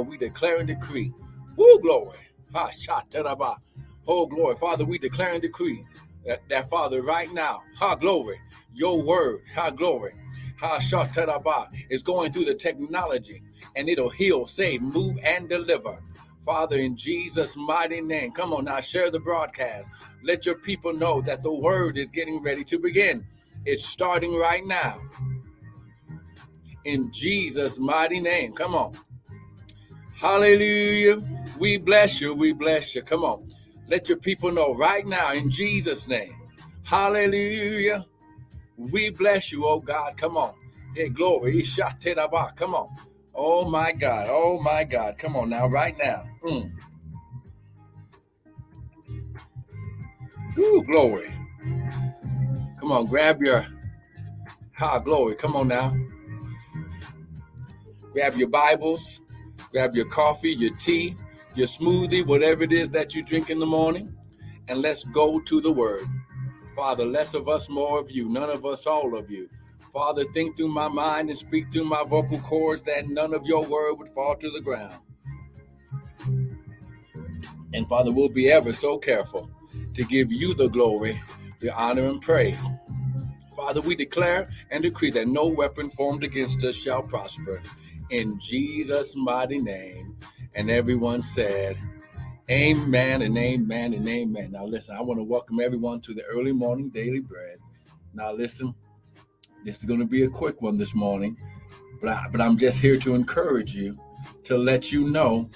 we declare and decree. Woo, glory. Ha, shataraba. Oh, glory. Father, we declare and decree that, that, Father, right now, ha, glory, your word, ha, glory, ha, shataraba, is going through the technology and it'll heal, save, move, and deliver. Father, in Jesus' mighty name, come on now, share the broadcast. Let your people know that the word is getting ready to begin. It's starting right now. In Jesus' mighty name, come on. Hallelujah. We bless you. We bless you. Come on. Let your people know right now in Jesus' name. Hallelujah. We bless you, oh God. Come on. Hey, glory. Come on. Oh my God. Oh my God. Come on now, right now. Mm. Ooh, glory. Come on, grab your high glory. Come on now. Grab your Bibles, grab your coffee, your tea, your smoothie, whatever it is that you drink in the morning, and let's go to the Word. Father, less of us, more of you, none of us, all of you. Father, think through my mind and speak through my vocal cords that none of your word would fall to the ground. And Father, we'll be ever so careful to give you the glory, the honor, and praise. Father, we declare and decree that no weapon formed against us shall prosper. In Jesus' mighty name. And everyone said, Amen and amen and amen. Now, listen, I want to welcome everyone to the early morning daily bread. Now, listen, this is going to be a quick one this morning, but, I, but I'm just here to encourage you to let you know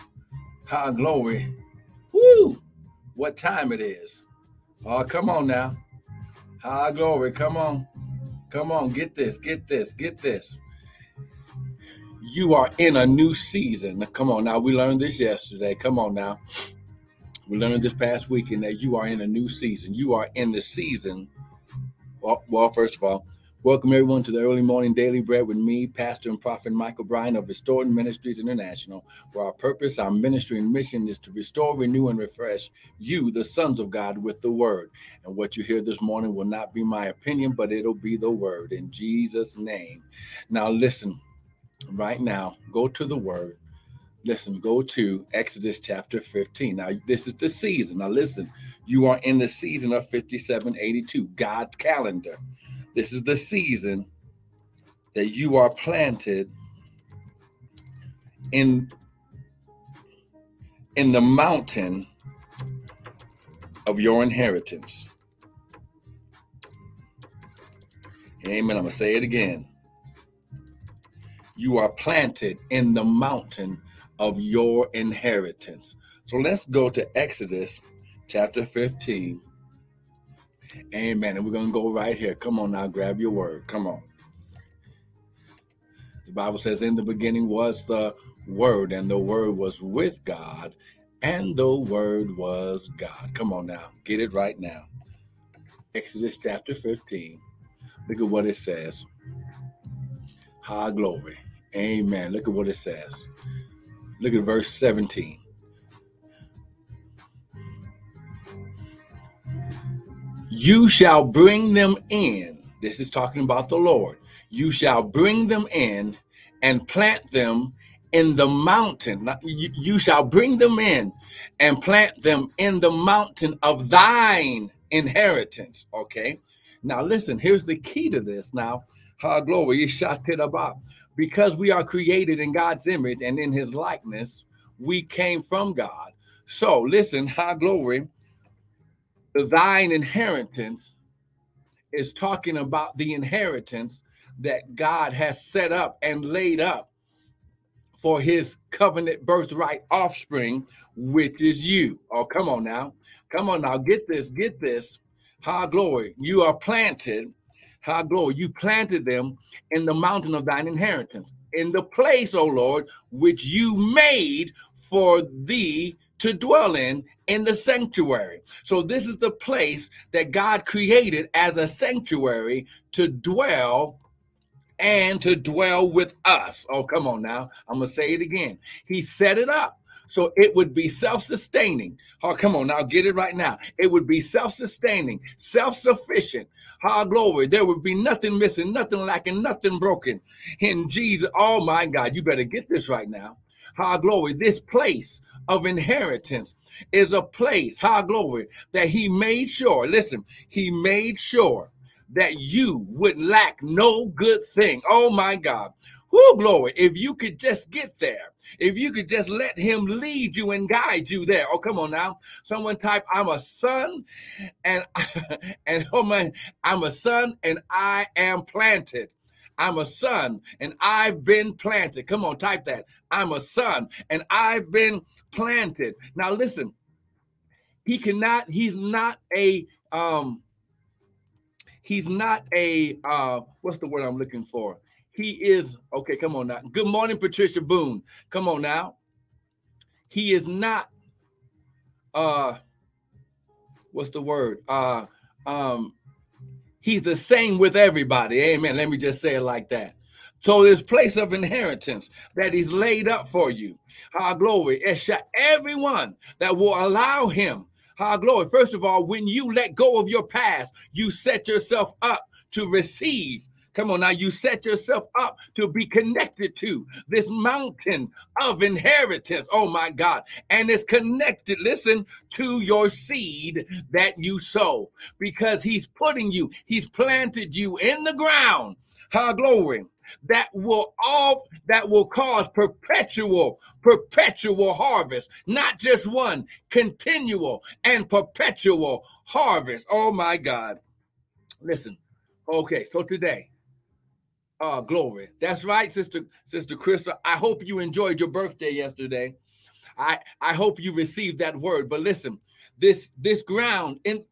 how glory, whoo, what time it is. Oh, come on now. High glory, come on. Come on, get this, get this, get this. You are in a new season. Come on now, we learned this yesterday. Come on now. We learned this past weekend that you are in a new season. You are in the season. Well, well first of all, Welcome everyone to the early morning daily bread with me, Pastor and Prophet Michael Bryan of Restoring Ministries International, where our purpose, our ministry, and mission is to restore, renew, and refresh you, the sons of God, with the word. And what you hear this morning will not be my opinion, but it'll be the word in Jesus' name. Now, listen, right now, go to the word. Listen, go to Exodus chapter 15. Now, this is the season. Now, listen, you are in the season of 5782, God's calendar. This is the season that you are planted in in the mountain of your inheritance. Amen. I'm going to say it again. You are planted in the mountain of your inheritance. So let's go to Exodus chapter 15 Amen. And we're going to go right here. Come on now, grab your word. Come on. The Bible says, In the beginning was the Word, and the Word was with God, and the Word was God. Come on now, get it right now. Exodus chapter 15. Look at what it says. High glory. Amen. Look at what it says. Look at verse 17. You shall bring them in. This is talking about the Lord. You shall bring them in and plant them in the mountain. You, shall bring them in and plant them in the mountain of thine inheritance. Okay. Now, listen, here's the key to this. Now, glory, about because we are created in God's image and in his likeness, we came from God. So, listen, high glory thine inheritance is talking about the inheritance that God has set up and laid up for his covenant birthright offspring, which is you. Oh, come on now. Come on now. Get this, get this. High glory. You are planted. High glory. You planted them in the mountain of thine inheritance, in the place, O Lord, which you made for thee to dwell in in the sanctuary. So this is the place that God created as a sanctuary to dwell and to dwell with us. Oh, come on now. I'm going to say it again. He set it up so it would be self-sustaining. Oh, come on now, get it right now. It would be self-sustaining, self-sufficient. How glory. There would be nothing missing, nothing lacking, nothing broken. In Jesus, oh my God, you better get this right now. High glory. This place of inheritance is a place, high glory, that he made sure, listen, he made sure that you would lack no good thing. Oh my God. Who glory. If you could just get there, if you could just let him lead you and guide you there. Oh, come on now. Someone type, I'm a son and and oh man, I'm a son and I am planted. I'm a son and I've been planted. Come on, type that. I'm a son and I've been planted. Now listen, he cannot, he's not a um he's not a uh what's the word I'm looking for? He is okay, come on now. Good morning, Patricia Boone. Come on now. He is not uh what's the word? Uh um He's the same with everybody. Amen. Let me just say it like that. So this place of inheritance that he's laid up for you. How glory. It shall everyone that will allow him. How glory. First of all, when you let go of your past, you set yourself up to receive Come on now, you set yourself up to be connected to this mountain of inheritance. Oh my God. And it's connected, listen, to your seed that you sow because he's putting you, he's planted you in the ground. Her glory that will all that will cause perpetual perpetual harvest not just one continual and perpetual harvest oh my god listen okay so today Oh, glory. That's right, Sister Sister Krista. I hope you enjoyed your birthday yesterday. I I hope you received that word. But listen, this this ground in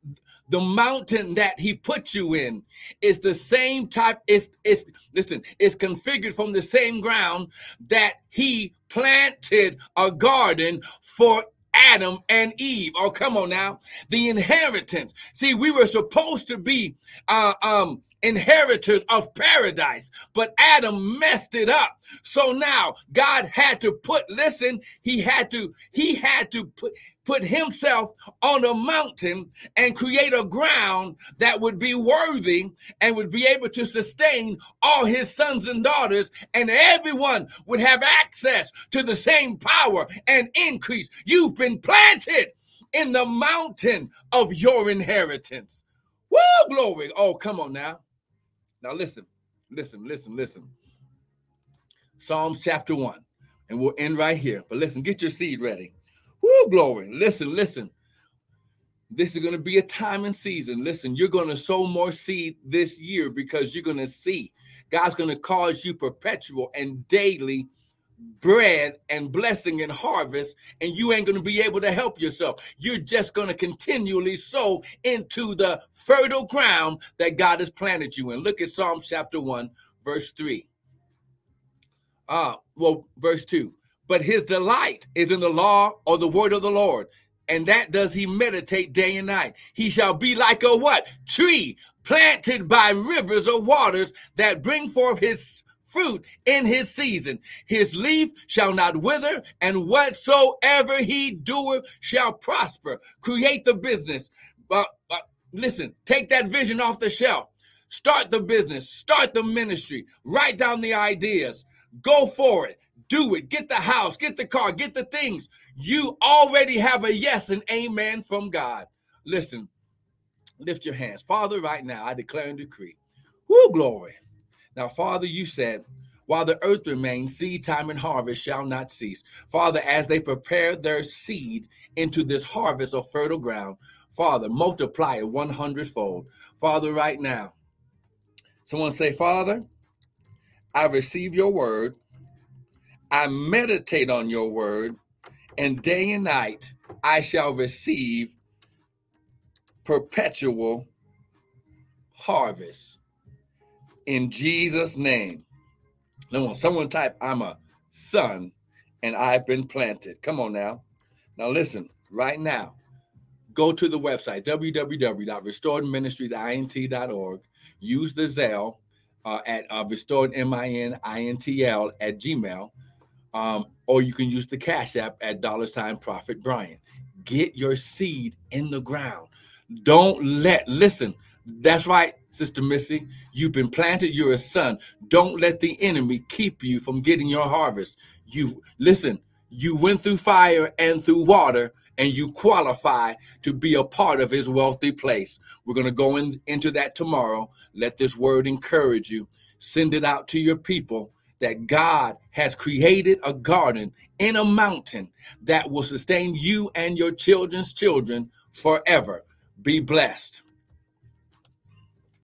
the mountain that he put you in is the same type it's it's listen it's configured from the same ground that he planted a garden for Adam and Eve. Oh, come on now. The inheritance. See, we were supposed to be uh, um, inheritors of paradise, but Adam messed it up. So now God had to put, listen, he had to, he had to put, put himself on a mountain and create a ground that would be worthy and would be able to sustain all his sons and daughters, and everyone would have access to the same power and increase. You've been planted in the mountain of your inheritance. Woo, glory. Oh, come on now. Now listen, listen, listen, listen. Psalms chapter 1. And we'll end right here. But listen, get your seed ready. Woo, glory. Listen, listen. This is going to be a time and season. Listen, you're going to sow more seed this year because you're going to see God's going to cause you perpetual and daily bread and blessing and harvest, and you ain't going to be able to help yourself. You're just going to continually sow into the fertile ground that God has planted you in. Look at Psalm chapter 1, verse 3. Ah, uh, well, verse 2. But his delight is in the law or the word of the Lord. And that does he meditate day and night. He shall be like a what? Tree planted by rivers of waters that bring forth his fruit in his season. His leaf shall not wither, and whatsoever he doeth shall prosper. Create the business. But, listen, take that vision off the shelf. Start the business, start the ministry, write down the ideas, go for it, do it, get the house, get the car, get the things. You already have a yes and amen from God. Listen, lift your hands. Father, right now, I declare and decree. Who glory. Now, Father, you said, while the earth remains, seed time and harvest shall not cease. Father, as they prepare their seed into this harvest of fertile ground, Father, multiply it 100 fold. Father, right now, someone say, Father, I receive your word, I meditate on your word, and day and night I shall receive perpetual harvest in Jesus' name. Now, someone type, I'm a son and I've been planted. Come on now. Now, listen, right now, go to the website, www.restoredministriesint.org. Use the Zelle uh, at uh, restored M-I-N-I-N-T-L at Gmail. Um, or you can use the Cash App at dollar sign Prophet Brian. Get your seed in the ground. Don't let, listen, that's right, Sister Missy. You've been planted, you're a son. Don't let the enemy keep you from getting your harvest. You listen, You went through fire and through water, and you qualify to be a part of his wealthy place. We're going to go in, into that tomorrow. Let this word encourage you. Send it out to your people that God has created a garden in a mountain that will sustain you and your children's children forever. Be blessed.